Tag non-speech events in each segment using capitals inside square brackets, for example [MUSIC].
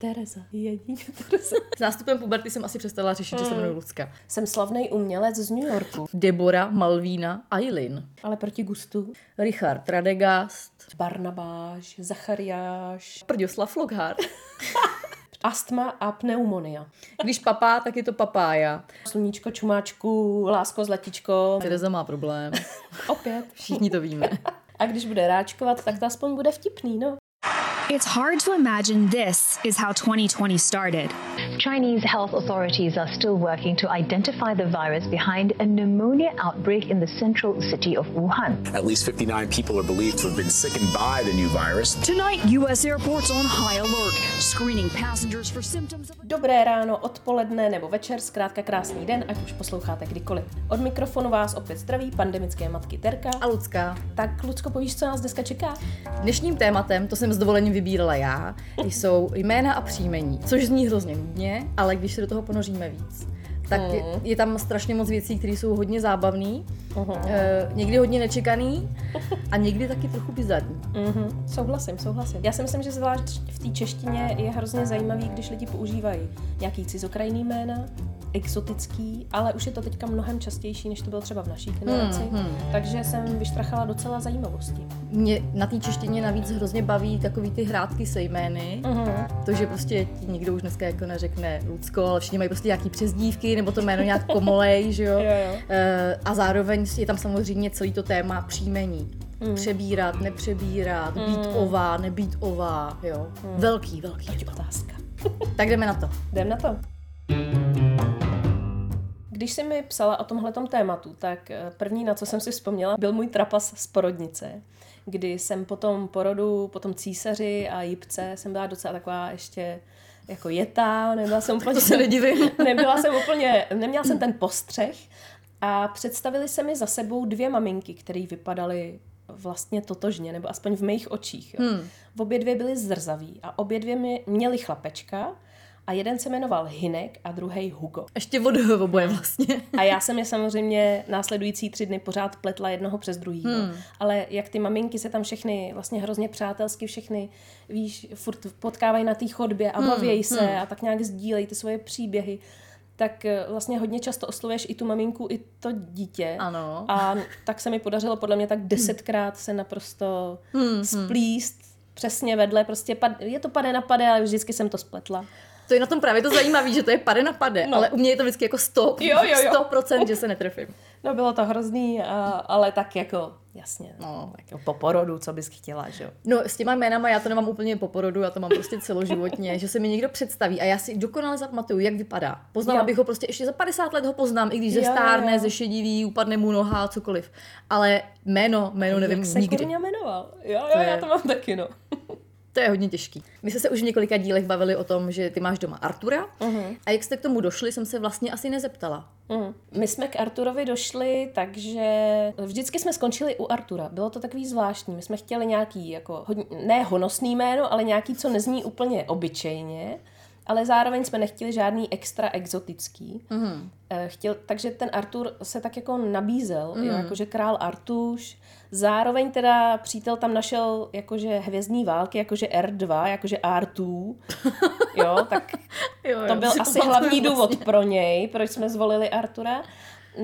Tereza, jedině Tereza. [LAUGHS] S nástupem puberty jsem asi přestala řešit, že se jmenuji Lucka. Jsem slavný umělec z New Yorku, Debora, Malvína, Eileen, ale proti gustu. Richard Radegast, Barnabáš, Zachariáš, Prďoslav Lockhart. [LAUGHS] astma a pneumonia. Když papá, tak je to papája. Sluníčko, čumáčku, lásko, zlatičko. Tereza má problém. [LAUGHS] Opět. Všichni to víme. A když bude ráčkovat, tak to aspoň bude vtipný, no. It's hard to imagine this is how 2020 started. Chinese health authorities are still working to identify the virus behind a pneumonia outbreak in the central city of Wuhan. At least 59 people are believed to have been sickened by the new virus. Tonight, U.S. airports on high alert, screening passengers for symptoms of. Dobré ráno, odpoledne nebo večer, zkrátka krásný den, ať už posloucháte kdykoliv. Od mikrofonu vás opět zdraví pandemické matky Terka. A Lucka. Tak, Lucko, povíš, co nás dneska čeká? Dnešním tématem, to jsem s dovolením vybírala já, jsou jména a příjmení, což zní hrozně nudně, ale když se do toho ponoříme víc, tak je, je tam strašně moc věcí, které jsou hodně zábavné, e, někdy hodně nečekaný a někdy taky trochu bizarní. Mhm, souhlasím, souhlasím. Já si myslím, že zvlášť v té češtině je hrozně zajímavý, když lidi používají nějaký cizokrajný jména, exotický, ale už je to teďka mnohem častější, než to bylo třeba v naší generaci. Hmm, hmm. Takže jsem vyštrachala docela zajímavosti. Mě na té češtině navíc hrozně baví takový ty hrátky se jmény. Uh-huh. To, že prostě ti nikdo už dneska jako neřekne Lucko, ale všichni mají prostě nějaký přezdívky, nebo to jméno nějak komolej, že jo? jo, jo. E, a zároveň je tam samozřejmě celý to téma příjmení. Mm. Přebírat, nepřebírat, mm. být ová, nebýt ová, jo. Mm. Velký, velký. Teď otázka. [LAUGHS] tak jdeme na to. Jdem na to. Když jsi mi psala o tomhletom tématu, tak eh, první, na co jsem si vzpomněla, byl můj trapas z porodnice, kdy jsem po tom porodu, po tom císaři a jipce jsem byla docela taková ještě jako jetá, nebyla jsem [LAUGHS] úplně... se nedivím. [LAUGHS] nebyla jsem úplně, neměla jsem ten postřeh a představili se mi za sebou dvě maminky, které vypadaly vlastně totožně, nebo aspoň v mých očích. Jo. Hmm. Obě dvě byly zrzaví a obě dvě měly chlapečka a jeden se jmenoval Hinek a druhý Hugo. Ještě od oboje vlastně. [LAUGHS] A já jsem je samozřejmě následující tři dny pořád pletla jednoho přes druhý. Hmm. Ale jak ty maminky se tam všechny vlastně hrozně přátelsky všechny, víš, furt potkávají na té chodbě a bavějí hmm. se hmm. a tak nějak sdílejí ty svoje příběhy tak vlastně hodně často oslovuješ i tu maminku, i to dítě. Ano. A tak se mi podařilo podle mě tak desetkrát se naprosto hmm, splíst přesně vedle, prostě pad, je to pade na pade, ale vždycky jsem to spletla. To je na tom právě to zajímavé, že to je pade na pade, no. ale u mě je to vždycky jako 100, jo, jo, jo. 100%, že se netrefím. No bylo to hrozný, a, ale tak jako, jasně, no, jako po porodu, co bys chtěla, že jo. No s těma jménama já to nemám úplně po porodu, já to mám prostě celoživotně, že se mi někdo představí a já si dokonale zapamatuju, jak vypadá. Poznala jo. bych ho prostě ještě za 50 let ho poznám, i když ze stárne, ze šediví, upadne mu noha, cokoliv. Ale jméno, jméno nevím jak se nikdy. Jak se jmenoval? Jo, jo, já to mám taky, no. To je hodně těžký. My jsme se už v několika dílech bavili o tom, že ty máš doma Artura uh-huh. a jak jste k tomu došli, jsem se vlastně asi nezeptala. Uh-huh. My jsme k Arturovi došli, takže vždycky jsme skončili u Artura. Bylo to takový zvláštní. My jsme chtěli nějaký, jako, hodně, ne honosný jméno, ale nějaký, co nezní úplně obyčejně ale zároveň jsme nechtěli žádný extra exotický. Mm. Chtěl, takže ten Artur se tak jako nabízel, mm. jo, jakože král Artuš. Zároveň teda přítel tam našel jakože hvězdní války, jakože R2, jakože R2. [LAUGHS] Jo, tak jo, jo, to byl asi hlavní důvod vlastně. pro něj, proč jsme zvolili Artura.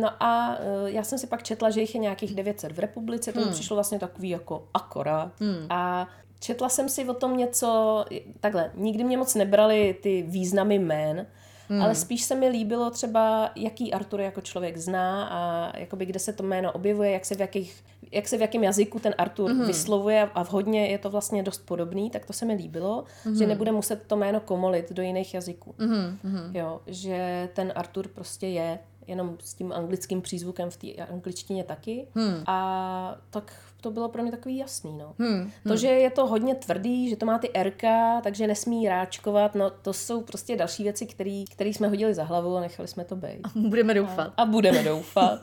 No a uh, já jsem si pak četla, že jich je nějakých 900 v republice, to hmm. přišlo vlastně takový jako akorát. Hmm. A Četla jsem si o tom něco, takhle, nikdy mě moc nebrali ty významy jmén, Hmm. Ale spíš se mi líbilo třeba, jaký Artur jako člověk zná a jakoby kde se to jméno objevuje, jak se v, jakých, jak se v jakém jazyku ten Artur hmm. vyslovuje a v hodně je to vlastně dost podobný, tak to se mi líbilo, hmm. že nebude muset to jméno komolit do jiných jazyků. Hmm. Jo, že ten Artur prostě je jenom s tím anglickým přízvukem v té angličtině taky. Hmm. A tak to bylo pro mě takový jasný. No. Hmm. To, že je to hodně tvrdý, že to má ty RK, takže nesmí ráčkovat, no to jsou prostě další věci, které jsme hodili za hlavu a nechali jsme to být. A budeme doufat. A, a budeme [LAUGHS] doufat.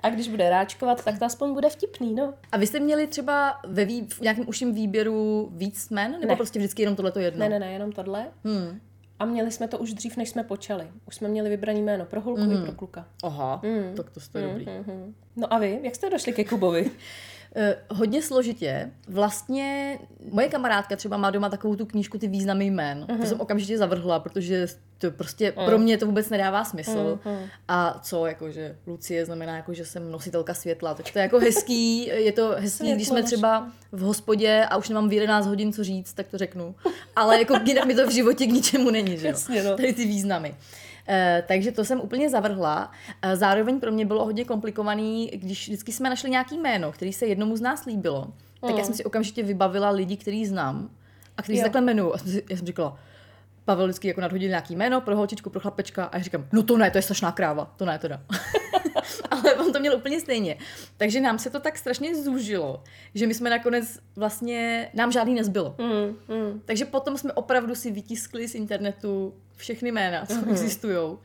a když bude ráčkovat, tak to aspoň bude vtipný, no. A vy jste měli třeba ve vý, v nějakém užším výběru víc jmen? Nebo Ne. prostě vždycky jenom tohleto jedno? Ne, ne, ne, jenom tohle. Hmm. A měli jsme to už dřív, než jsme počali. Už jsme měli vybraný jméno pro holku mm. i pro kluka. Aha, mm. tak to jste mm. dobrý. Mm-hmm. No a vy, jak jste došli ke Kubovi? Eh, hodně složitě. Vlastně moje kamarádka třeba má doma takovou tu knížku Ty významy jmén. Uh-huh. To jsem okamžitě zavrhla, protože to prostě uh-huh. pro mě to vůbec nedává smysl. Uh-huh. A co, jakože Lucie znamená, jako, že jsem nositelka světla. Tak to je jako hezký, je to hezký, když jsme třeba v hospodě a už nemám v 11 hodin co říct, tak to řeknu. Ale jako mi to v životě k ničemu není, že jo? [LAUGHS] Jasně, no. Tady ty významy. Uh, takže to jsem úplně zavrhla. Uh, zároveň pro mě bylo hodně komplikovaný, když vždycky jsme našli nějaký jméno, který se jednomu z nás líbilo, mm. tak já jsem si okamžitě vybavila lidi, který znám a který se takhle jmenují. A jsem si, já jsem říkala, Pavel vždycky jako nadhodil nějaký jméno pro holčičku, pro chlapečka a já říkám, no to ne, to je strašná kráva, to ne teda. [LAUGHS] [LAUGHS] Ale on to měl úplně stejně. Takže nám se to tak strašně zúžilo, že my jsme nakonec vlastně, nám žádný nezbylo. Mm, mm. Takže potom jsme opravdu si vytiskli z internetu všechny jména, co mm. existují.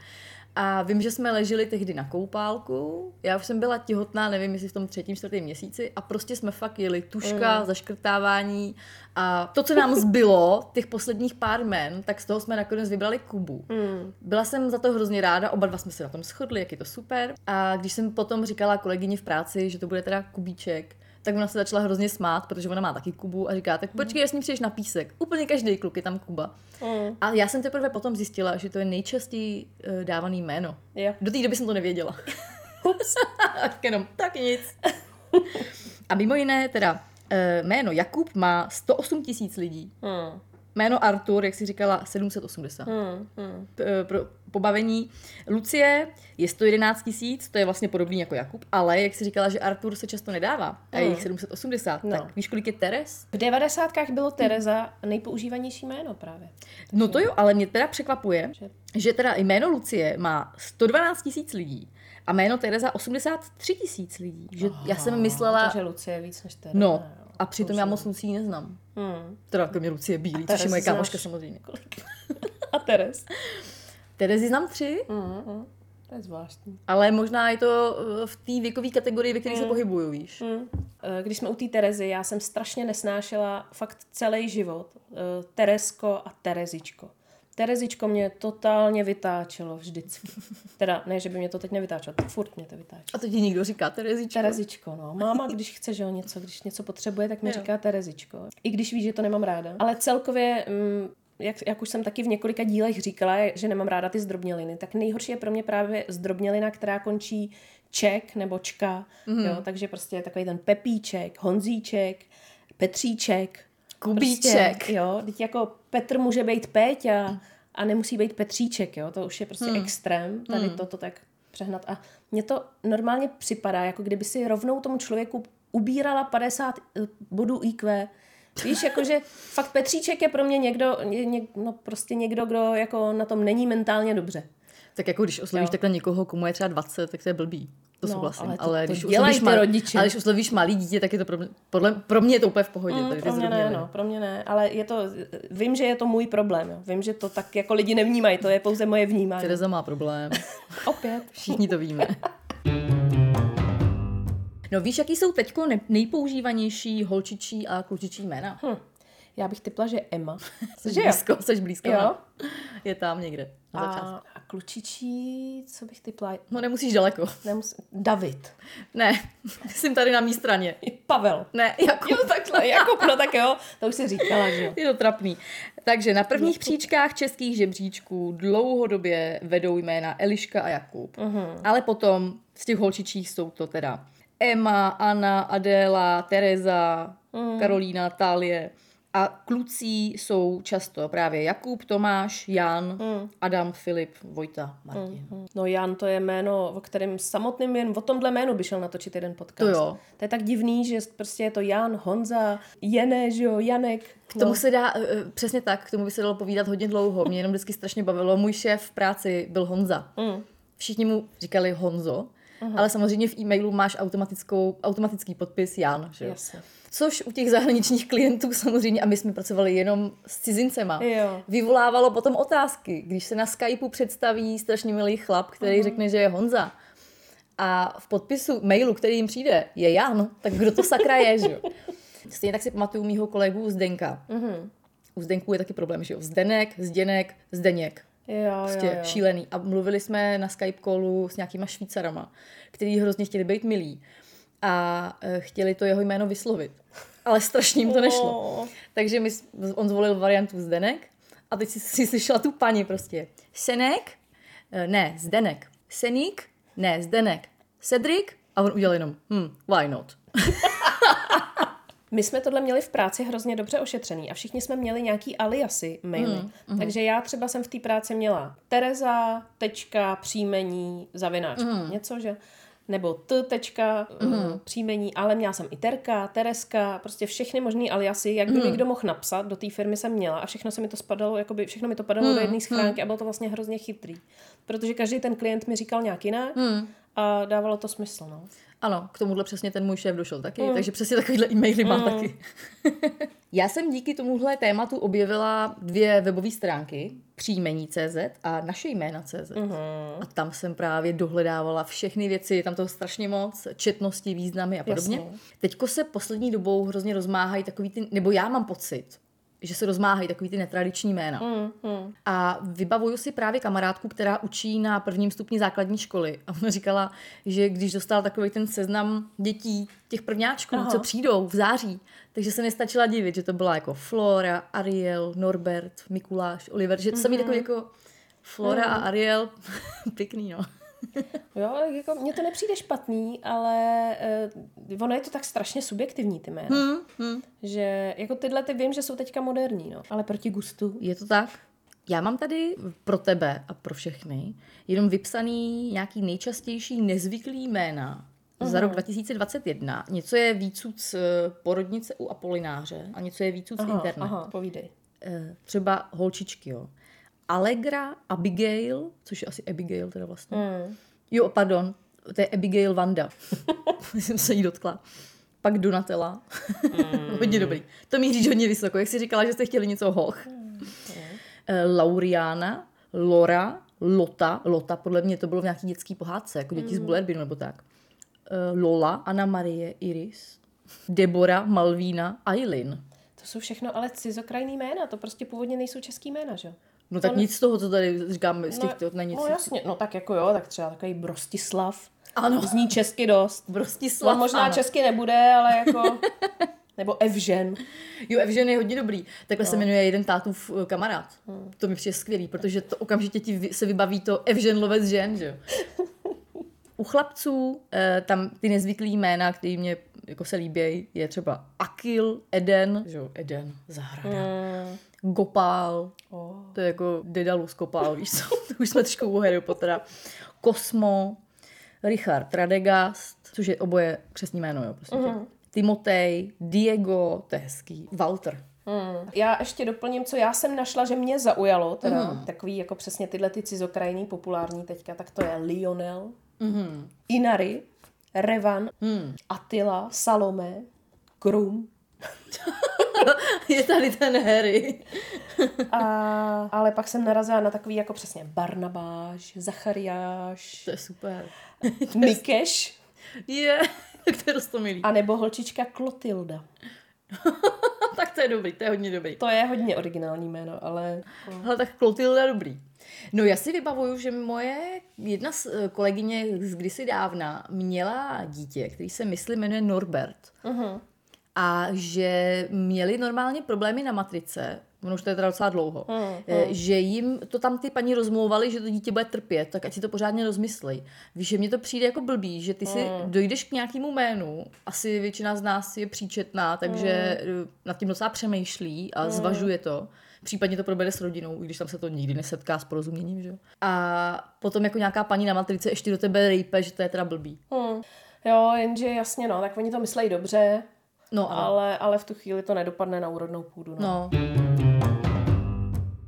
A vím, že jsme leželi tehdy na koupálku. Já už jsem byla těhotná, nevím, jestli v tom třetím, čtvrtém měsíci. A prostě jsme fakt jeli tuška, mm. zaškrtávání. A to, co nám zbylo, těch posledních pár jmen, tak z toho jsme nakonec vybrali Kubu. Mm. Byla jsem za to hrozně ráda, oba dva jsme se na tom shodli, jak je to super. A když jsem potom říkala kolegyni v práci, že to bude teda Kubíček, tak ona se začala hrozně smát, protože ona má taky Kubu a říká, tak počkej, jestli přijdeš na písek. Úplně každý kluk je tam Kuba. Mm. A já jsem teprve potom zjistila, že to je nejčastěji uh, dávaný jméno. Jo. Do té doby jsem to nevěděla. [LAUGHS] Ups. [LAUGHS] jenom, tak nic. [LAUGHS] a mimo jiné, teda, uh, jméno Jakub má 108 tisíc lidí. Mm. Jméno Artur, jak si říkala, 780. Mm, mm. P- pro pobavení. Lucie je 111 tisíc, to je vlastně podobný jako Jakub, ale jak si říkala, že Artur se často nedává a je jich 780, No. tak víš, kolik je Teres? V devadesátkách bylo Tereza nejpoužívanější jméno právě. No to jo, ale mě teda překvapuje, že teda jméno Lucie má 112 tisíc lidí a jméno Tereza 83 tisíc lidí. Že já jsem myslela, Takže Lucie je víc než Tereza. no. A přitom já moc Lucí neznám. Hmm. Teda kromě Lucie Bílý, což je moje kámoška samozřejmě. [LAUGHS] A Teres? Terezy znám tři, Mm, mm. To je zvláštní. ale možná je to eh, v té věkové kategorii, ve které se pohybuju, víš. Mm. Když jsme u té Terezy, já jsem strašně nesnášela fakt celý život eh, Teresko a Terezičko. Terezičko mě totálně vytáčelo vždycky. [LAUGHS] Teda ne, že by mě to teď nevytáčelo, to furt mě to vytáčelo. A to ti někdo říká Terezička. Terezičko, no. Máma, když chce, že jo, něco, když něco potřebuje, tak mi říká Terezičko. I když ví, že to nemám ráda. Ale celkově, mm, jak, jak už jsem taky v několika dílech říkala, že nemám ráda ty zdrobněliny, tak nejhorší je pro mě právě zdrobnělina, která končí ček nebo čka. Mm-hmm. Jo, takže prostě je takový ten Pepíček, Honzíček, Petříček. Kubíček. Prostě, jo, teď jako Petr může být Péťa a nemusí být Petříček, jo, to už je prostě hmm. extrém, tady hmm. toto tak přehnat. A mně to normálně připadá, jako kdyby si rovnou tomu člověku ubírala 50 bodů IQ. Víš, jakože fakt Petříček je pro mě někdo, ně, no prostě někdo, kdo jako na tom není mentálně dobře. Tak jako když oslovíš Jo. takhle někoho, komu je třeba 20, tak to je blbý. To No, souhlasím. ale to- ale to když dělají oslovíš ty rodiče. Ale když oslovíš malý dítě, tak je to pro mě, podle, pro mě je to úplně v pohodě. Mm, pro mě ne, no, pro mě ne, ale je to, vím, že je to můj problém, jo. vím, že to tak jako lidi nevnímají, to je pouze moje vnímání. Tereza má problém. [LAUGHS] Opět. Všichni to víme. [LAUGHS] No víš, jaký jsou teďko ne- nejpoužívanější holčičí a klučičí jména? Hm. Já bych typla, že Emma. [LAUGHS] Jsi blízko, jsi blízko. Jo. no. Je tam někde. Na začátku. a klučičí, co bych typla? No nemusíš daleko. Nemus... David. Ne, [LAUGHS] jsem tady na mý straně. Pavel. Ne, jako Jo, takhle, [LAUGHS] Jakub, no tak jo, to už si říkala, že jo. Je to trapný. Takže na prvních příčkách českých žebříčků dlouhodobě vedou jména Eliška a Jakub. Uh-huh. Ale potom z těch holčičích jsou to teda Emma, Anna, Adéla, Tereza, uh-huh. Karolína, Tálie. A klucí jsou často právě Jakub, Tomáš, Jan, uh-huh. Adam, Filip, Vojta, Martin. Uh-huh. No Jan, to je jméno, o kterém samotným jen o tomhle jménu by šel natočit jeden podcast. To jo. To je tak divný, že prostě je to Jan, Honza, Jene, že jo, Janek. K tomu no. se dá, eh, eh, přesně tak, k tomu by se dalo povídat hodně dlouho. Mě jenom vždycky strašně bavilo. Můj šéf v práci byl Honza. Mm. všichni mu říkali Honzo, ale samozřejmě v e-mailu máš automatickou, automatický podpis Jan, že? Jasně. Což u těch zahraničních klientů samozřejmě, a my jsme pracovali jenom s cizincema, Jo. vyvolávalo potom otázky. Když se na Skypeu představí strašně milý chlap, který řekne, že je Honza, a v podpisu mailu, který jim přijde, je Jan, tak kdo to sakra je, že jo? [LAUGHS] Stejně tak si pamatuju mýho kolegu Zdenka. U Zdenků je taky problém, že jo? Zdenek, Zděnek, Zdeněk. Jo, Prostě jo, jo. šílený. A mluvili jsme na Skype callu s nějakýma Švýcarama, který hrozně chtěli být milí. A eh, chtěli to jeho jméno vyslovit. Ale strašně jim to nešlo. Takže my, on zvolil variantu Zdenek a teď si, si slyšela tu paní prostě. Senek? Eh, Ne, Zdenek. Seník? Ne, Zdenek. Cedric? A on udělal jenom, hm, why not? [LAUGHS] My jsme tohle měli v práci hrozně dobře ošetřený a všichni jsme měli nějaký aliasy maily. Mm, Takže já třeba jsem v té práci měla Tereza, tečka, příjmení, zavináč, mm. něco, že? Nebo t, tečka, mm. příjmení, ale měla jsem i Terka, Tereska, prostě všechny možný aliasy, jak by mi kdo mohl napsat, do té firmy jsem měla a všechno se mi to spadalo, jakoby všechno mi to padalo do jedné schránky a bylo to vlastně hrozně chytrý. Protože každý ten klient mi říkal nějak jinak a dávalo to smysl, no. Ano, k tomuhle přesně ten můj šéf došel taky, mm. takže přesně takovýhle e-maily má Hmm. taky. [LAUGHS] Já jsem díky tomuhle tématu objevila dvě webové stránky, příjmení.cz a naše jména.cz. Mm. A tam jsem právě dohledávala všechny věci, tam toho strašně moc, četnosti, významy a podobně. Jasně. Teďko se poslední dobou hrozně rozmáhají takový ty, nebo já mám pocit, že se rozmáhají takový ty netradiční jména. Mm, mm. A vybavuju si právě kamarádku, která učí na prvním stupni základní školy. A ona říkala, že když dostal takový ten seznam dětí, těch prvňáčků, Aha. co přijdou v září, takže se nestačila divit, že to byla jako Flora, Ariel, Norbert, Mikuláš, Oliver, že to samý takový jako Flora a Ariel, [LAUGHS] pěkný no. [LAUGHS] Jo, jako mně to nepřijde špatný, ale uh, ono je to tak strašně subjektivní, ty jména. Hmm, hmm. Že jako tyhle ty vím, že jsou teďka moderní, no. Ale proti gustu. Je to tak? Já mám tady pro tebe a pro všechny jenom vypsaný nějaký nejčastější nezvyklý jména za rok 2021. Něco je výcud z eh, porodnice u Apolináře a něco je výcud z internetu. aha, povídej. Eh, Třeba holčičky, jo. Allegra, Abigail, což je asi Abigail teda vlastně. Mm. Jo, pardon, to je Abigail Vanda. [LAUGHS] jsem se jí dotkla. Pak Donatella. [LAUGHS] hodně dobrý. To míříš hodně vysoko. Jak jsi říkala, že jste chtěli něco hoch. Eh, Lauriana, Lora, Lota. Lota, podle mě to bylo v nějaký dětský pohádce, jako děti z Bullerbinu nebo tak. Eh, Lola, Anna Marie, Iris. Debora, Malvína, Aileen. To jsou všechno ale cizokrajný jména, to prostě původně nejsou český jména, že? jo? No tak To- nic z toho, co tady říkáme, z těch, to není no jasně, no tak jako jo, tak třeba takový Brostislav. Ano. Zní česky dost. Brostislav, No, možná ano. česky nebude, ale jako... [LAUGHS] Nebo Evžen. Jo, Evžen je hodně dobrý. Takhle no. se jmenuje jeden tátův eh, kamarád. Hmm. To mi přijde skvělý, protože to okamžitě ti se vybaví to Evžen lovec žen, že jo. [LAUGHS] U chlapců eh, tam ty nezvyklý jména, které mě jako se líbí, je třeba Akil, Eden, že jo, Eden, zahrada, Mm. Gopál, Oh. To je jako Dedalus Gopál, víš co, [LAUGHS] už jsme trošku u Harry Pottera, Kosmo, Richard Radegast, což je oboje křesní jméno, jo, prostě. Mm. Timotej, Diego, to je hezký, Walter. Hmm. Já ještě doplním, co já jsem našla, že mě zaujalo, teda hmm. takový jako přesně tyhle ty cizokrajní populární teďka, tak to je Lionel, Mm-hmm. Inari, Revan, Hmm. Attila, Salome, Krum, [LAUGHS] [LAUGHS] Je tady ten Harry. a, ale pak jsem narazila na takový jako přesně Barnabáš, Zachariáš, To je super. [LAUGHS] Mikeš, Je, tak to je dost to milý. a nebo holčička Klotilda. [LAUGHS] tak to je dobrý, to je hodně dobrý. To je hodně originální jméno, ale Ale tak Klotilda je dobrý. No já si vybavuju, že moje jedna z eh, kolegyně z kdysi dávna měla dítě, který se myslím jmenuje Norbert. uh-huh. A že měli normálně problémy na matrice, ono už to je teda docela dlouho, Mm, eh, že jim to tam ty paní rozmlouvali, že to dítě bude trpět, tak ať si to pořádně rozmyslej. Víš, že mně to přijde jako blbý, že ty si Mm. dojdeš k nějakému jménu, asi většina z nás je příčetná, takže Mm. nad tím docela přemýšlí a zvažuje to. Případně to probere s rodinou, i když tam se to nikdy nesetká s porozuměním, že jo. A potom jako nějaká paní na matrice ještě do tebe rejpe, že to je teda blbý. Hmm. Jo, jenže jasně, no, tak oni to myslejí dobře, No, ale... ale, ale v tu chvíli to nedopadne na úrodnou půdu. No. No.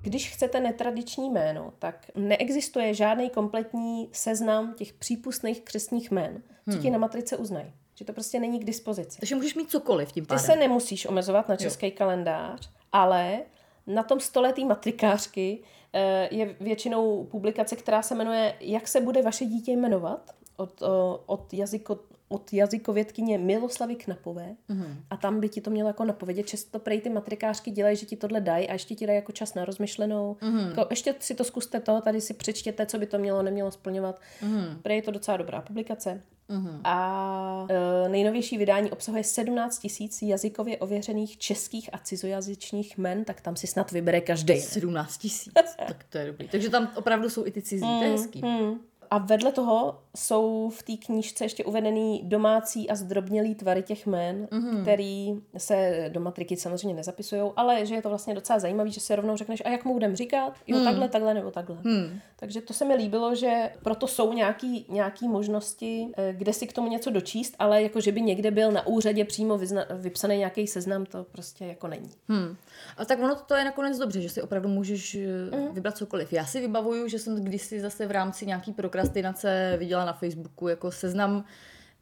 když chcete netradiční jméno, tak neexistuje žádný kompletní seznam těch přípustných křestních jmén, co Hmm. ti na matrice uznají. Že to prostě není k dispozici. Takže můžeš mít cokoliv tím Ty pádem. se nemusíš omezovat na český kalendář, ale na tom stoletý matrikářky eh, je většinou publikace, která se jmenuje Jak se bude vaše dítě jmenovat od, o, od, jazyko, od jazykovědkyně Miloslavy Knapové Mhm. a tam by ti to mělo jako napovědět. Často prej ty matrikářky dělají, že ti tohle dají a ještě ti dají jako čas na rozmyšlenou. Mhm. Jako, ještě si to zkuste to, tady si přečtěte, co by to mělo, nemělo splňovat. Mhm. Prej je to docela dobrá publikace. A e, nejnovější vydání obsahuje 17 tisíc jazykově ověřených českých a cizojazyčných men, tak tam si snad vybere každý. 17 tisíc, tak to je dobrý. Takže tam opravdu jsou i ty cizí, to je hezký. Hmm. A vedle toho jsou v té knížce ještě uvedený domácí a zdrobnělý tvary těch jmen, mm-hmm. který se do matriky samozřejmě nezapisují, ale že je to vlastně docela zajímavý, že si rovnou řekneš, a jak mu budem říkat? Jo, takhle, takhle nebo takhle. Hmm. Takže to se mi líbilo, že proto jsou nějaký, nějaký možnosti, eh, kde si k tomu něco dočíst, ale jako že by někde byl na úřadě přímo vyzna, vypsaný nějaký seznam, to prostě jako není. Hmm. A tak ono to je nakonec dobře, že si opravdu můžeš mm. vybrat cokoliv. Já si vybavuju, že jsem kdysi zase v rámci nějaký prokrastinace viděla na Facebooku jako seznam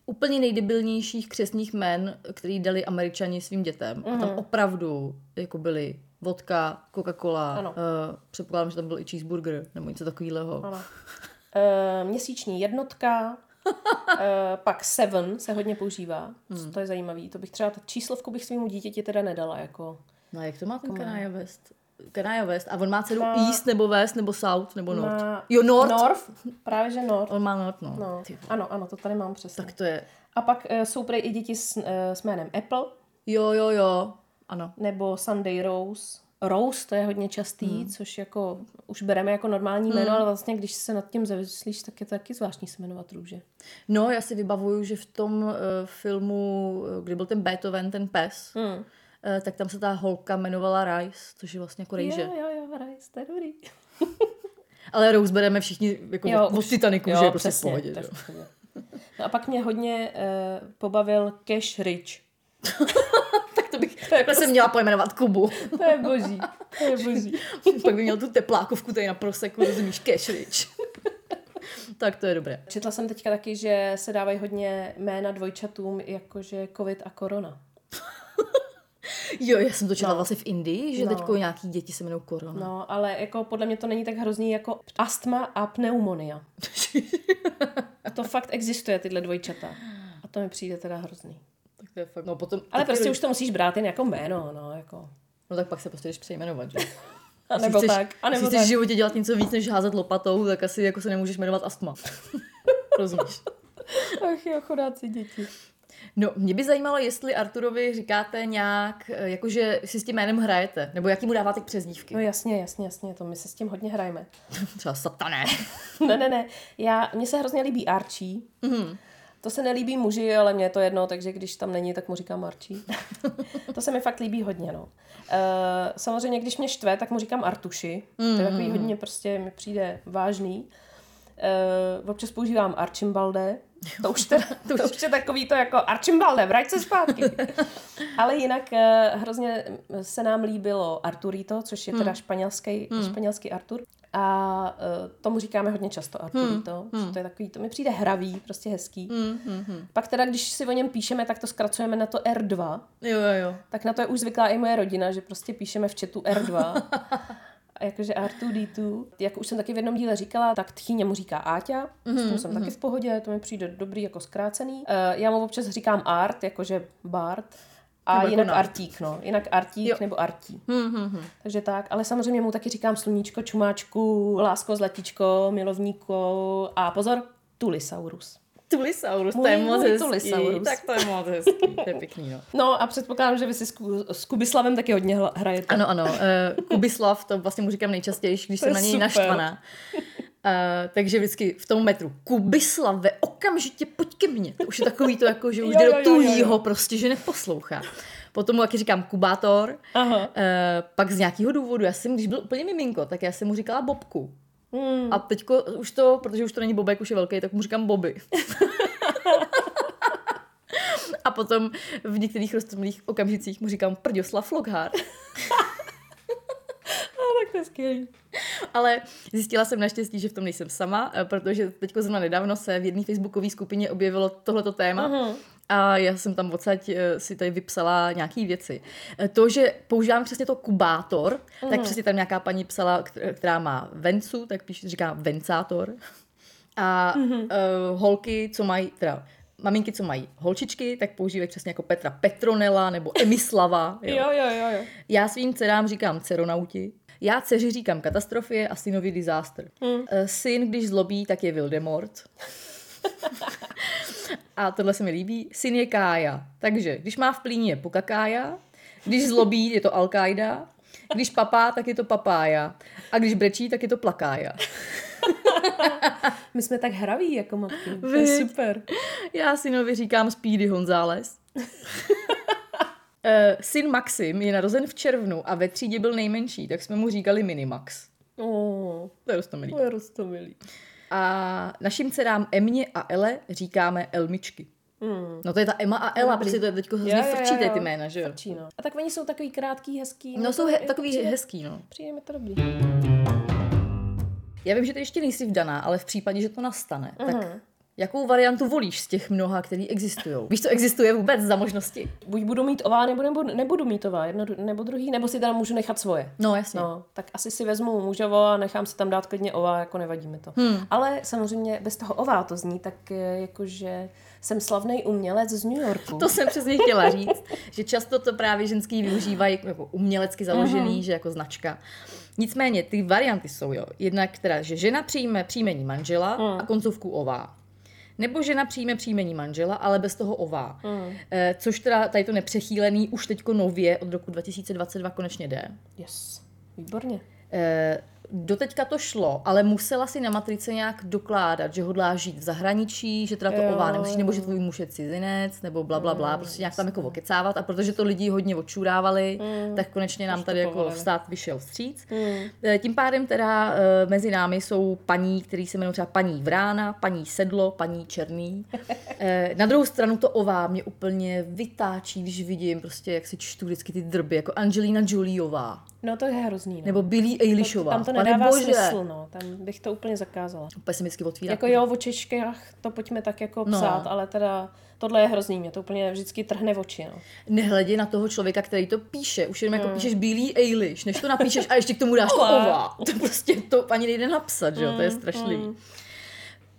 úplně nejdebilnějších křesních men, který dali američani svým dětem. Mm. A tam opravdu jako byly vodka, Coca-Cola, Ano. uh, předpokládám, že tam byl i cheeseburger nebo něco takového. Ano. E, měsíční jednotka, [LAUGHS] e, pak Seven se hodně používá, hmm. to je zajímavý. To bych třeba, číslovku bych svýmu dítěti teda nedala, jako No a jak to má ten Kanye West? Kanye West. A on má dceru Má- East nebo West nebo South nebo North? Má- Jo, North. North, právě že North. On má North, no. No, ano, ano, to tady mám přesně. Tak to je... A pak e, jsou prej i děti s, e, s jménem Apple, Jo, jo, jo. Ano. nebo Sunday Rose. Rose, to je hodně častý, hmm. což jako už bereme jako normální jméno, ale vlastně když se nad tím zamyslíš, tak je to taky zvláštní se jmenovat růže. No, já si vybavuju, že v tom uh, filmu, kdy byl ten Beethoven, ten pes, Hmm. Uh, tak tam se ta holka jmenovala Rice, což je vlastně jako rejže. Jo, jo, jo, Rice, to je dobrý. [LAUGHS] Ale Rose bereme všichni jako Jo, od už- Titaniku, jo, že je prostě v přesně, to v pohodě. No a pak mě hodně uh, pobavil Cash Rich. [LAUGHS] Tak to bych, takhle jsem měla pojmenovat Kubu. To je boží, to je [LAUGHS] boží. Pak by měl tu teplákovku tady na proseku, rozumíš, cash rich. tak to je dobré. Četla jsem teďka taky, že se dávají hodně jména dvojčatům, jakože covid a korona. Jo, já jsem to četla No. vlastně v Indii, že No. teďko nějaký děti se jmenují korona. No, ale jako podle mě to není tak hrozný jako astma a pneumonia. [LAUGHS] to fakt existuje, tyhle dvojčata. A to mi přijde teda hrozný. tak to je fakt, no potom... Ale taky prostě už to musíš brát jen jako jméno, no, jako. No tak pak se prostě jdeš přejmenovat, že? [LAUGHS] A nebo chceš, tak, a nebo chceš tak. v životě dělat něco víc, než házet lopatou, tak asi jako se nemůžeš jmenovat astma. [LAUGHS] Rozumíš? Ach jo, chodáci děti. No, mě by zajímalo, jestli Arturovi říkáte nějak, eh, jakože si s tím jménem hrajete, nebo jaký mu dáváte přezdívky. No jasně, jasně, jasně, to my se s tím hodně hrajeme. [LAUGHS] Třeba satané. [LAUGHS] ne, ne, ne, já, mně se hrozně líbí Archie. Mhm. To se nelíbí muži, ale mě je to jedno, takže když tam není, tak mu říkám Archie. [LAUGHS] to se mi fakt líbí hodně, no. Uh, samozřejmě, když mě štve, tak mu říkám Artuši. To je Mhm. takový hodně prostě, mi přijde vážný. Uh, občas používám Archimbalde. To už, teda, to už je takový to jako Archimbalde, vrať se zpátky. [LAUGHS] Ale jinak uh, hrozně se nám líbilo Arturito, což je teda španělský, španělský Artur. A uh, tomu říkáme hodně často Arturito. Hmm. To je takový, to mi přijde hravý, prostě hezký. Hmm. Pak teda, když si o něm píšeme, tak to zkracujeme na to R2. Jo, jo, jo. Tak na to je už zvyklá i moje rodina, že prostě píšeme v chatu R2. [LAUGHS] A jakože R2D2, jak už jsem taky v jednom díle říkala, tak tchýně mu říká Áťa, mm-hmm, s tím jsem taky v pohodě, to mi přijde dobrý jako zkrácený. Uh, já mu občas říkám Art, jakože Bart, a Nebo jako jinak Nart. Artík, no. Jinak Artík Jo. nebo Artí. Hm, hm, hm. Takže tak, ale samozřejmě mu taky říkám sluníčko, čumáčku, lásko, zlatíčko, milovníko a pozor, Tulisaurus. Tulisaurus, to je moc hezký. Tulisaurus. Tak to je moc hezký, to je [LAUGHS] pěkný, no. No a předpokládám, že vy si s, s Kubislavem taky hodně hrajete. Ano, ano. Uh, Kubislav, to vlastně mu říkám nejčastěji, když To jsem na něj super. naštvaná. Uh, takže vždycky v tom metru Kubislave, okamžitě pojď ke mně. To už je takový to, jako, že už Jo, jde jo, do jo, tuhýho, jo, jo. prostě, že neposlouchá. Potom mu taky říkám Kubátor. Aha. Uh, pak z nějakého důvodu, já jsem, když byl úplně miminko, tak já jsem mu říkala Bobku. Hmm. A teďko už to, protože už to není Bobek, už je velký, tak mu říkám Bobby. [LAUGHS] A potom v některých roztomilých okamžicích mu říkám Prďoslav Loghár. [LAUGHS] Tak to je skvělý. Ale zjistila jsem naštěstí, že v tom nejsem sama, eh, protože teď zrovna nedávno se v jedné facebookové skupině objevilo tohleto téma. Uh-huh. A já jsem tam odsaď eh, si tady vypsala nějaké věci. Eh, To, že používám přesně to kubátor, uh-huh. tak přesně tam nějaká paní psala, kt- která má vencu, tak píše, říká vencátor. A uh-huh. uh, holky, co mají, teda maminky, co mají holčičky, tak používají přesně jako Petra Petronela nebo [LAUGHS] Emislava. Jo. Jo, jo, jo, jo. Já svým dcerám říkám ceronauti. Já dceři říkám katastrofie a synovi disaster. Hmm. Syn, když zlobí, tak je Voldemort. A tohle se mi líbí. Syn je Kája. Takže, když má v plíně je Pukakája, když zlobí, je to Al-Qaida, když papá, tak je to papája. A když brečí, tak je to plakája. My jsme tak hraví jako matky. To je super. Já synovi říkám Speedy González. Eh, Syn Maxim je narozen v červnu a ve třídě byl nejmenší, tak jsme mu říkali Minimax. Oh, To je rostomilý. to je rostomilý. A našim dcerám Emě a Ele říkáme Elmičky. Mm. No to je ta Emma a Ela, prostě to je teď hrozně frčí ty jména, že jo? Frčí, no. A tak oni jsou takový krátký, hezký. No to jsou he- takový přijde- hezký, no. Přijde mi to dobrý. Já vím, že ty ještě nejsi vdaná, ale v případě, že to nastane, Mhm. tak jakou variantu volíš z těch mnoha, který existují? Víš, co existuje vůbec za možnosti? Buď budu mít ová, nebo, nebo nebudu mít ová, jedno nebo druhý, nebo si teda můžu nechat svoje. No jasně. No, tak asi si vezmu mužovo a nechám si tam dát klidně ová, jako nevadí mi to. Hmm. Ale samozřejmě bez toho ová to zní, tak eh, jakože jsem slavný umělec z New Yorku. To jsem přesně chtěla říct, že často to právě ženský využívají jako umělecky založený, že jako značka. Nicméně ty varianty jsou, jo. Jednak teda, že žena přijme příjmení manžela a koncovku ová. Nebo žena přijme příjmení manžela, ale bez toho ová. Eh, což teda tady to nepřechýlený už teďko nově od roku 2022 konečně jde. Yes. Výborně. Eh, Doteďka to šlo, ale musela si na matrice nějak dokládat, že hodlá žít v zahraničí, že teda to ová nemusí, nebo že tvůj muž je cizinec, nebo bla, bla, bla, prostě nějak tam jako okecávat. A protože to lidi hodně odčurávali, tak konečně nám tady jako stát vyšel vstříc. Eh, Tím pádem teda eh, mezi námi jsou paní, který se jmenují třeba paní Vrána, paní Sedlo, paní Černý. Eh, Na druhou stranu to ová mě úplně vytáčí, když vidím prostě, jak si čtu vždycky ty drby, jako Angelina Joliová. No to je hrozný. No. Nebo Billie Eilishová. Tam to Pane nedává bože. smysl, no. Tam bych to úplně zakázala. Vždycky otvírá. Jako jo, o češkách to pojďme tak jako No. psát, ale teda tohle je hrozný, mě to úplně vždycky trhne v oči, no. Nehledě na toho člověka, který to píše. Už jenom jako píšeš Billie Eilish, než to napíšeš a ještě k tomu dáš to Ova. To prostě to ani nejde napsat, že jo? To je strašlivý.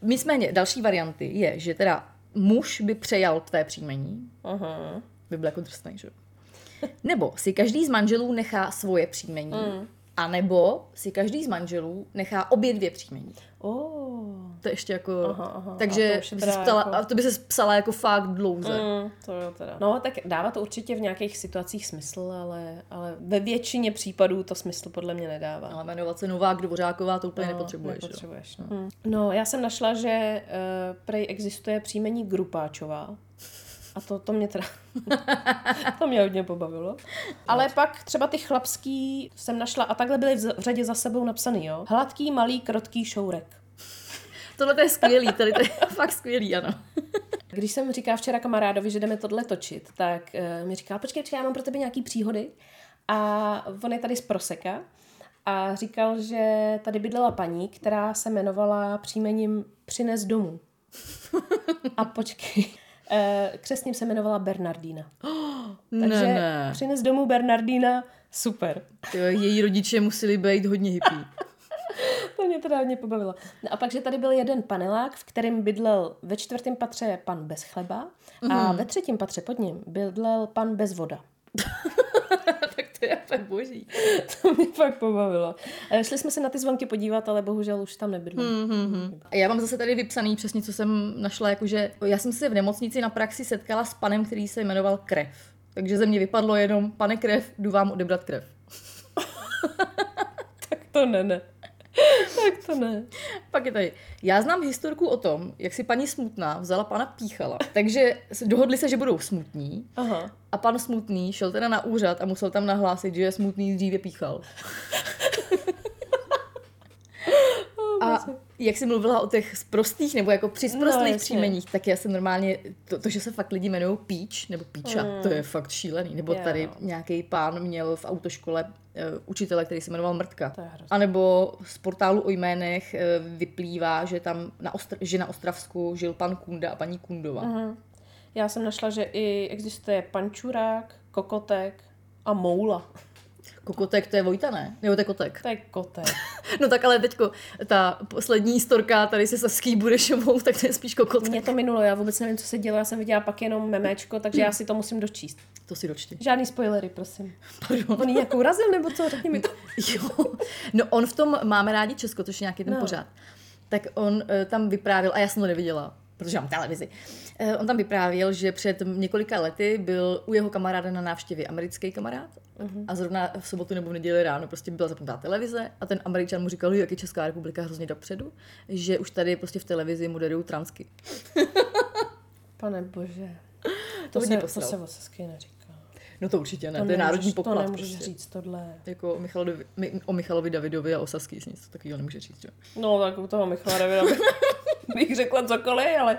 Nicméně další varianty je, že teda muž by přejal tvé příjmení, Aha. by byl jako drsnej, že jo? Nebo si každý z manželů nechá svoje příjmení, a nebo si každý z manželů nechá obě dvě příjmení. Oh. To je ještě jako... Aha, aha. A Takže to už je by psala, jako- a to by se psala jako fakt dlouze. Mm, to jo teda. No, tak dává to určitě v nějakých situacích smysl, ale, ale ve většině případů to smysl podle mě nedává. Ale jmenovat se Novák Dvořáková to úplně No, nepotřebuješ. jo. nepotřebuješ no. Hmm. no, já jsem našla, že uh, prej existuje příjmení Grupáčová. A to, to mě teda, [LAUGHS] to mě hodně pobavilo. Ale pak třeba ty chlapský jsem našla, a takhle byly v řadě za sebou napsaný, jo. Hladký, malý, krotký šourek. Tohle to je skvělý, tady to je [LAUGHS] fakt skvělý, ano. Když jsem říkala včera kamarádovi, že jdeme tohle točit, tak uh, mi říkal, počkej, počkej, já mám pro tebe nějaký příhody. A on je tady z Proseka. A říkal, že tady bydlela paní, která se jmenovala příjmením Přines domů. A počkej, křesním se jmenovala Bernardína. [GASPS] Takže ne, ne. Přines domů Bernardína, super. Její rodiče museli být hodně hippie. [LAUGHS] To mě teda hodně pobavilo. No a pak, že tady byl jeden panelák, v kterém bydlel ve čtvrtém patře pan bez chleba a ve třetím patře pod ním bydlel pan bez voda. [LAUGHS] tak to je fakt boží. [LAUGHS] To mě fakt pobavilo. Šli jsme se na ty zvonky podívat, ale bohužel už tam nebydlel. Hmm. A já mám zase tady vypsaný přesně, co jsem našla, jakože já jsem se v nemocnici na praxi setkala s panem, který se jmenoval Krev. Takže ze mě vypadlo jenom, pane Krev, jdu vám odebrat krev. [LAUGHS] Tak to ne, ne. [LAUGHS] tak to ne. Pak je tady. Já znám historku o tom, jak si paní Smutná vzala pana Píchala. Takže dohodli se, že budou smutní. Aha. A pan Smutný šel teda na úřad a musel tam nahlásit, že je smutný dříve píchal. [LAUGHS] A jak jsi mluvila o těch sprostých nebo jako při No, příjmeních, tak já jsem normálně, to, to že se fakt lidi jmenují Peach nebo Píča, mm. to je fakt šílený. Nebo Jo. tady nějaký pán měl v autoškole uh, učitele, který se jmenoval Mrtka. A nebo z portálu o jménech uh, vyplývá, že tam na, Ostr- že na Ostravsku žil pan Kunda a paní Kundová. Mm. Já jsem našla, že i existuje pančurák, kokotek a moula. Kokotek to je Vojta, ne? Nebo to je kotek? To je kotek. [LAUGHS] No tak ale teďko, ta poslední storka tady se Saský Burešovou, [LAUGHS] tak to je spíš kokotek. Mě to minulo, já vůbec nevím, co se dělo, já jsem viděla pak jenom memečko, takže já si to musím dočíst. To si dočti. Žádný spoilery, prosím. Pardon. On jí nějakou urazil, nebo co? Řekni mi to. [LAUGHS] Jo. No on v tom Máme rádi Česko, to je nějaký ten No. no. pořád. Tak on uh, tam vyprávěl, a já jsem to neviděla, protože mám televizi. Uh, on tam vyprávěl, že před několika lety byl u jeho kamaráda na návštěvě americký kamarád uh-huh. a zrovna v sobotu nebo v neděli ráno prostě byla zapnutá televize a ten američan mu říkal, jak je Česká republika hrozně dopředu, že už tady prostě v televizi moderují transky. [LAUGHS] Pane bože. To, hodně se, to se o Sasky neříká. No to určitě ne, to, To je národní poklad. To nemůžeš prostě. říct tohle. Jako o Michalovi, mi- o Michalovi Davidovi a o Sasky nic takového nemůže říct, jo. No, tak u toho Michala Davida [LAUGHS] [LAUGHS] bych, řekla cokoliv, ale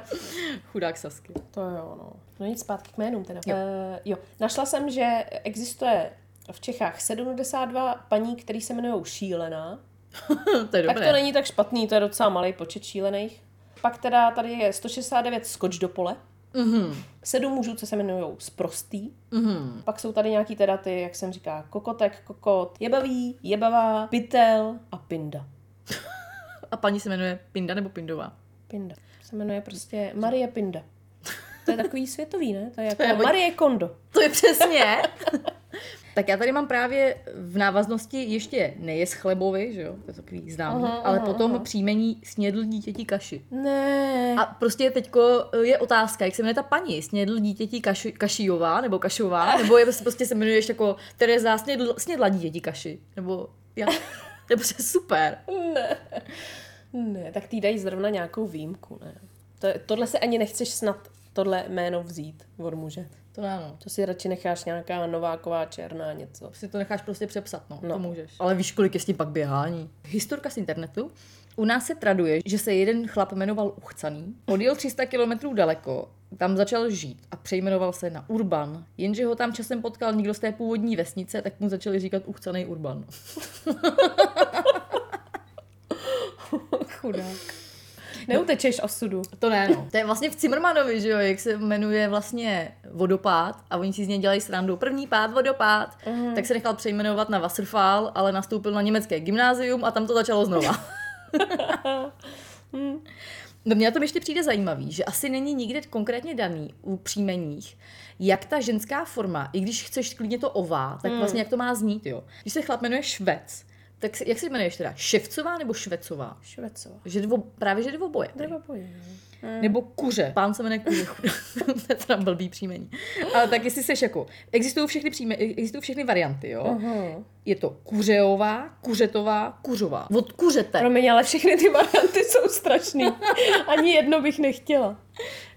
Chudák Sasky. to jo, no. No nic zpátky k jménům teda. Jo. Uh, jo. Našla jsem, že existuje v Čechách 72 paní, který se jmenují Šílená. [LAUGHS] to je Tak dobré. to není tak špatný, to je docela malý počet šílených. Pak teda tady je 169 skoč do pole. Mhm. Sedm mužů, co se jmenují sprostý. Mhm. Pak jsou tady nějaký teda ty, jak jsem říká, kokotek, kokot, jebavý, jebavá, pytel a pinda. [LAUGHS] A paní se jmenuje Pinda nebo Pindová? Pinda. Se jmenuje prostě Marie Pinda. To je takový světový, ne? To je [LAUGHS] jako je hodně- Marie Kondo. To je přesně. [LAUGHS] tak já tady mám právě v návaznosti ještě nejes chlebovi, že jo, to je takový známý, Aha, ale aha, potom aha. příjmení snědl dítěti kaši. Ne. A prostě teďko je otázka, jak se jmenuje ta paní, snědl dítěti kaši, Kašijová, nebo Kašová, [LAUGHS] nebo je prostě se jmenuješ jako Tereza snědl, snědla dítěti kaši, nebo jak? To je prostě super. Ne. Ne, tak ty dají zrovna nějakou výjimku, ne? To, tohle se ani nechceš snad tohle jméno vzít od muže. To ne, no. To si radši necháš nějaká nováková černá něco. Si to necháš prostě přepsat, no, No. no. to můžeš. Ale víš, kolik je s tím pak běhání. Historka z internetu. U nás se traduje, že se jeden chlap jmenoval Uchcaný, odjel 300 kilometrů daleko, tam začal žít a přejmenoval se na Urban, jenže ho tam časem potkal někdo z té původní vesnice, tak mu začali říkat Uchcaný Urban. [LAUGHS] Chudák. [LAUGHS] Neutečeš osudu. To ne, no. To je vlastně v Cimrmanovi, že jo, jak se jmenuje vlastně vodopád a oni si z něj dělají srandu. První pád, vodopád, mm. tak se nechal přejmenovat na Wasserfall, ale nastoupil na německé gymnázium a tam to začalo znova. [LAUGHS] No mně na tom ještě přijde zajímavý, že asi není nikde konkrétně daný u příjmeních, jak ta ženská forma, i když chceš klidně to ová, tak vlastně jak to má znít, jo. Když se chlap jmenuje Švec, tak jak se jmenuješ teda? Ševcová nebo Švecová? Švecová. Že dvo, právě, že jde oboje. prý. Nebo kuře. Pán se jmenuje kuře. [LAUGHS] to je teda blbý příjmení. Ale tak jestli seš jako, existují všechny, příjme, existují všechny varianty, jo. Uh-huh. Je to kuřeová, kuřetová, kuřová. Od kuřete. Promiň, ale všechny ty varianty jsou strašný. [LAUGHS] Ani jedno bych nechtěla.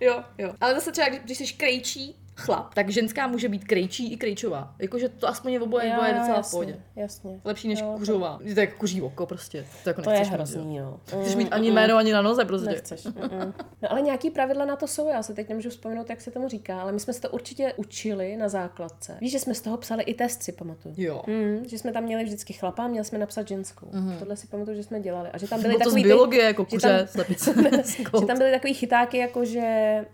Jo, jo. Ale zase třeba, když, když jsi krejčí chlap, tak ženská může být krejčí i krejčová. Jakože to aspoň je oboje, oboje docela v jasně, pohodě. jasně. Lepší než Jo, kuřová. Je to jako kuří oko prostě. To, jako To je mít, hrozný, jo. jo. Nechceš mít ani jméno, ani na noze prostě. Nechceš. mm-mm. No ale nějaký pravidla na to jsou, já se teď nemůžu vzpomenout, jak se tomu říká, ale my jsme se to určitě učili na základce. Víš, že jsme z toho psali i test, si pamatuju. Jo. Hmm, že jsme tam měli vždycky chlapa, měli jsme napsat ženskou. Mm-hmm. Tohle si pamatuju, že jsme dělali. A že tam byly to z takový biologie, jako že kuře, tam- slepice. [LAUGHS] že tam byly takový chytáky, jako že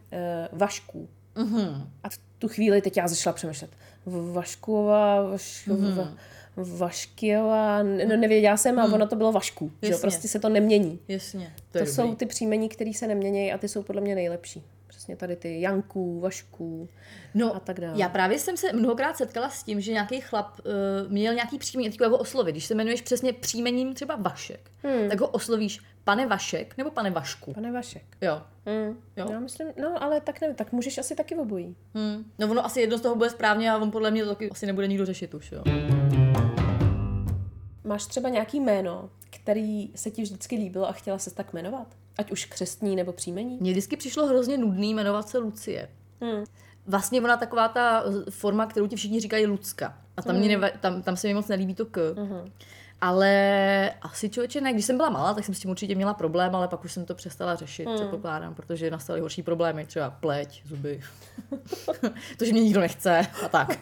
uh, vašků. Mhm. A v tu chvíli teď já začala přemýšlet. V- Vašková, vaš, Mhm. va, Vaškiová, no nevěděla jsem, a ono to bylo Vašku. Že jo? Jasně. Prostě se to nemění. Jasně. To, To jsou dobrý. ty příjmení, které se nemění a ty jsou podle mě nejlepší. Přesně tady ty Janků, Vašků No, a tak dále. Já právě jsem se mnohokrát setkala s tím, že nějaký chlap uh, měl nějaký příjmení, ho oslovit. Když se jmenuješ přesně příjmením třeba Vašek, hmm. tak ho oslovíš pane Vašek nebo pane Vašku. Pane Vašek. Jo. Mm. Jo. Já myslím, no ale tak nevím, tak můžeš asi taky obojí. Hmm. No ono asi jedno z toho bude správně a on podle mě to taky asi nebude nikdo řešit už, jo. Máš třeba nějaký jméno, který se ti vždycky líbilo a chtěla se tak jmenovat? Ať už křestní nebo příjmení? Mně vždycky přišlo hrozně nudný jmenovat se Lucie. Hmm. Vlastně ona taková ta forma, kterou ti všichni říkají Lucka. A tam, mě neva, tam, tam se mi moc nelíbí to k. Mhm. Ale asi člověče ne, když jsem byla malá, tak jsem s tím určitě měla problém, ale pak už jsem to přestala řešit, hmm. předpokládám, protože nastaly horší problémy, třeba pleť, zuby, [LAUGHS] to, že mě nikdo nechce a tak.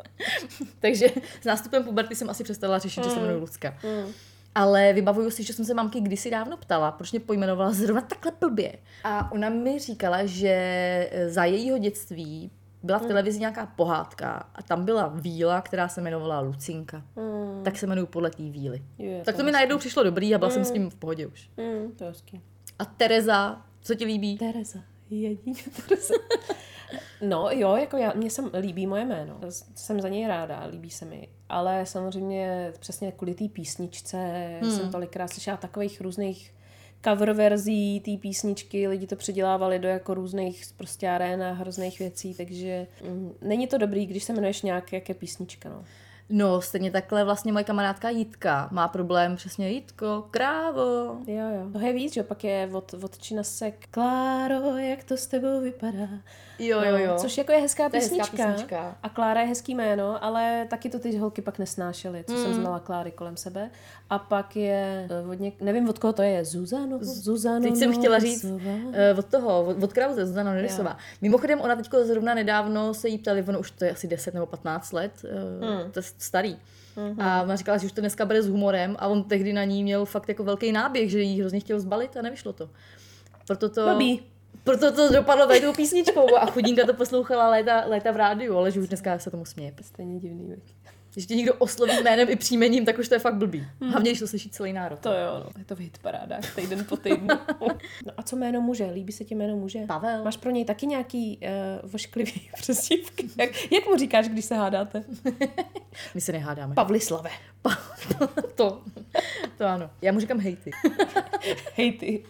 [LAUGHS] Takže s nástupem puberty jsem asi přestala řešit, že se jmenuji Lucka. Mm. Ale vybavuju si, že jsem se mamky kdysi dávno ptala, proč mě pojmenovala zrovna takhle blbě. A ona mi říkala, že za jejího dětství byla v televizi nějaká pohádka a tam byla víla, která se jmenovala Lucinka. Mm. Tak se jmenuju podle té víly. Je, tak to to mi je najednou přišlo dobrý a byla jsem s tím v pohodě už. Mm, to je. A Tereza, co ti líbí? Tereza. Jedině Tereza. [LAUGHS] No jo, jako já, mně se líbí moje jméno. Jsem za něj ráda, líbí se mi. Ale samozřejmě přesně kvůli té písničce hmm. jsem tolikrát slyšela takových různých cover verzí té písničky, lidi to předělávali do jako různých prostě arén a hrozných věcí, takže mm, není to dobrý, když se jmenuješ nějak, jak je písnička, no. No, stejně takhle vlastně moje kamarádka Jitka má problém přesně Jitko, krávo. Jo, jo. To je víc, že pak je od, od Činasek Kláro, jak to s tebou vypadá. Jo, jo, jo. Což jako je hezká To je hezká písnička. písnička. A Klára je hezký jméno, ale taky to ty holky pak nesnášely, co Hmm. jsem znala Kláry kolem sebe. A pak je, eh, od něk... nevím od koho to je, Zuzano, Zuzano Teď jsem chtěla říct uh, od toho, od, od Krause, Zuzana Nerisová. Mimochodem, ona teďko zrovna nedávno se jí ptali, ono už to je asi 10 nebo 15 let, uh, Hmm. to je starý. Mhm. A ona říkala, že už to dneska bude s humorem a on tehdy na ní měl fakt jako velký náběh, že jí hrozně chtěl zbalit a nevyšlo to. Proto to... Blbý. Proto to dopadlo tady tou písničkou a chudinka to poslouchala léta, léta v rádiu, ale že už dneska se tomu směje. Stejně divný, veď. Když tě někdo osloví jménem i příjmením, tak už to je fakt blbý. Hlavně, když to slyší celý národ. To jo, no. Je to v hitparádách, týden po týdnu. [LAUGHS] no a co jméno muže? Líbí se ti jméno muže? Pavel. Máš pro něj taky nějaký uh, vošklivý [LAUGHS] přesívky? Jak, jak mu říkáš, když se hádáte? My se nehádáme. Pavlislave. [LAUGHS] to. To ano. Já mu říkám hejty. Hej ty.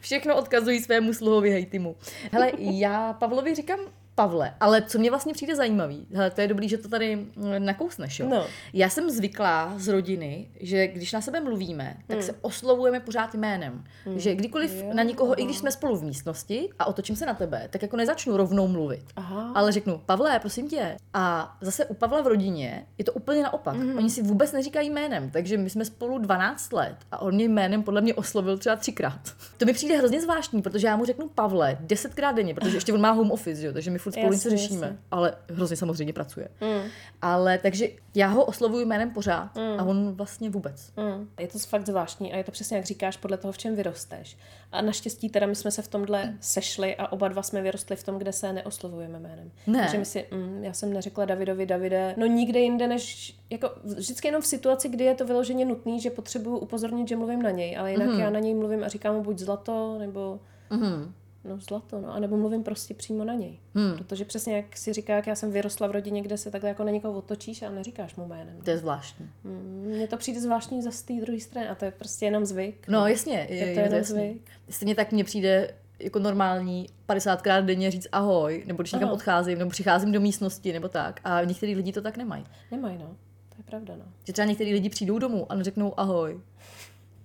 Všechno odkazují svému sluhovi hejtimu. Hele, já Pavlovi říkám Pavle, ale co mě vlastně přijde zajímavý, hele, to je dobrý, že to tady mm, nakousneš, jo. No. Já jsem zvyklá z rodiny, že když na sebe mluvíme, tak Hmm. se oslovujeme pořád jménem. Že kdykoliv na někoho, i když jsme spolu v místnosti a otočím se na tebe, tak jako nezačnu rovnou mluvit. Aha. Ale řeknu, Pavle, prosím tě. A zase u Pavla v rodině je to úplně naopak. Mm-hmm. Oni si vůbec neříkají jménem, takže my jsme spolu 12 let a on mě jménem podle mě oslovil třeba třikrát. To mi přijde hrozně zvláštní, protože já mu řeknu Pavle desetkrát denně, protože ještě on má home office, že? jo, takže my furt spolu něco řešíme. jasně. Ale hrozně samozřejmě pracuje. Mm. Ale takže já ho oslovuju jménem pořád a on vlastně vůbec. Mm. Je to fakt zvláštní a je to přesně jak říkáš, podle toho, v čem vyrosteš. A naštěstí teda my jsme se v tomhle sešli a oba dva jsme vyrostli v tom, kde se neoslovujeme jménem. Ne. Takže my si, mm, já jsem neřekla Davidovi, Davide, no nikde jinde než, jako vždycky jenom v situaci, kdy je to vyloženě nutný, že potřebuju upozornit, že mluvím na něj, ale jinak mm. já na něj mluvím a říkám mu buď zlato, nebo Mhm. No zlato, no. A nebo mluvím prostě přímo na něj. Hmm. Protože přesně jak si říká, jak já jsem vyrostla v rodině, kde se takhle jako na někoho otočíš a neříkáš mu jménem. To je zvláštní. Mm, Mně to přijde zvláštní zase z té druhé strany a to je prostě jenom zvyk. No jasně, je, je to je jenom jasný. zvyk. Stejně tak mně přijde jako normální 50krát denně říct ahoj, nebo když někam odcházím, nebo přicházím do místnosti, nebo tak. A některý lidi to tak nemají. Nemají, no. To je pravda, no. Že třeba některý lidi přijdou domů a neřeknou ahoj.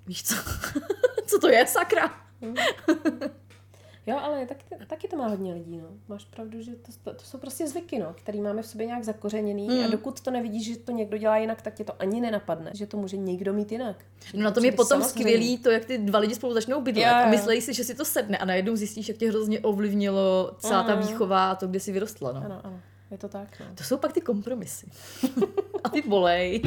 Víš co? [LAUGHS] co to je, sakra? Jo, ale taky, taky to má hodně lidí, no. Máš pravdu, že to, to, to jsou prostě zvyky, no, který máme v sobě nějak zakořeněný Hmm. mm. a dokud to nevidíš, že to někdo dělá jinak, tak tě to ani nenapadne, že to může někdo mít jinak. Že No na to tom je potom samozřejmě. skvělý to, jak ty dva lidi spolu začnou bydlet Jo, a myslejí si, že si to sedne a najednou zjistíš, jak tě hrozně ovlivnilo celá ta výchova a to, kde jsi vyrostla. No. Ano, ano. Je to tak, no. To jsou pak ty kompromisy. [LAUGHS] a ty bolej.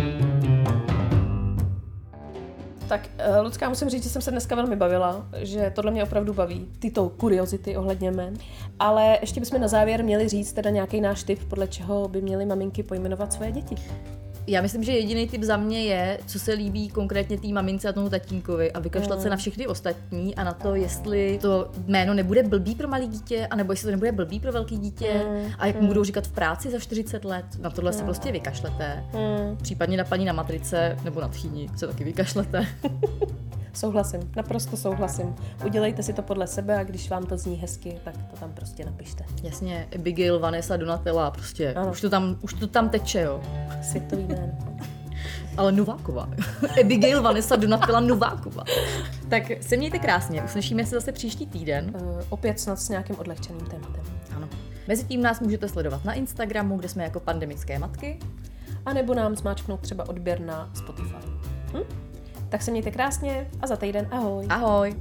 Tak, uh, Lucka, musím říct, že jsem se dneska velmi bavila, že tohle mě opravdu baví, tyto kuriozity ohledně men. Ale ještě bychom na závěr měli říct teda nějaký náš tip, podle čeho by měly maminky pojmenovat své děti. Já myslím, že jediný typ za mě je, co se líbí konkrétně té mamince a tomu tatínkovi a vykašlat Mm. se na všechny ostatní a na to, jestli to jméno nebude blbý pro malé dítě, anebo jestli to nebude blbý pro velký dítě Mm. a jak mu budou říkat v práci za 40 let. Na tohle se prostě vykašlete. Hmm. Případně na paní na matrice nebo na tchýni se taky vykašlete. [LAUGHS] Souhlasím, naprosto souhlasím. Udělejte si to podle sebe a když vám to zní hezky, tak to tam prostě napište. Jasně, Abigail, Vanessa, Donatella, prostě Ano. už to, tam, už to tam teče, jo. Světový jméno. [LAUGHS] Ale Nováková. [LAUGHS] Abigail, Vanessa, Donatella, Nováková. Tak se mějte krásně, uslyšíme se zase příští týden. Uh, opět snad s nějakým odlehčeným tématem. Ano. Mezitím nás můžete sledovat na Instagramu, kde jsme jako pandemické matky. anebo nám zmáčknout třeba odběr na Spotify. Hm? Tak se mějte krásně a za týden ahoj. Ahoj!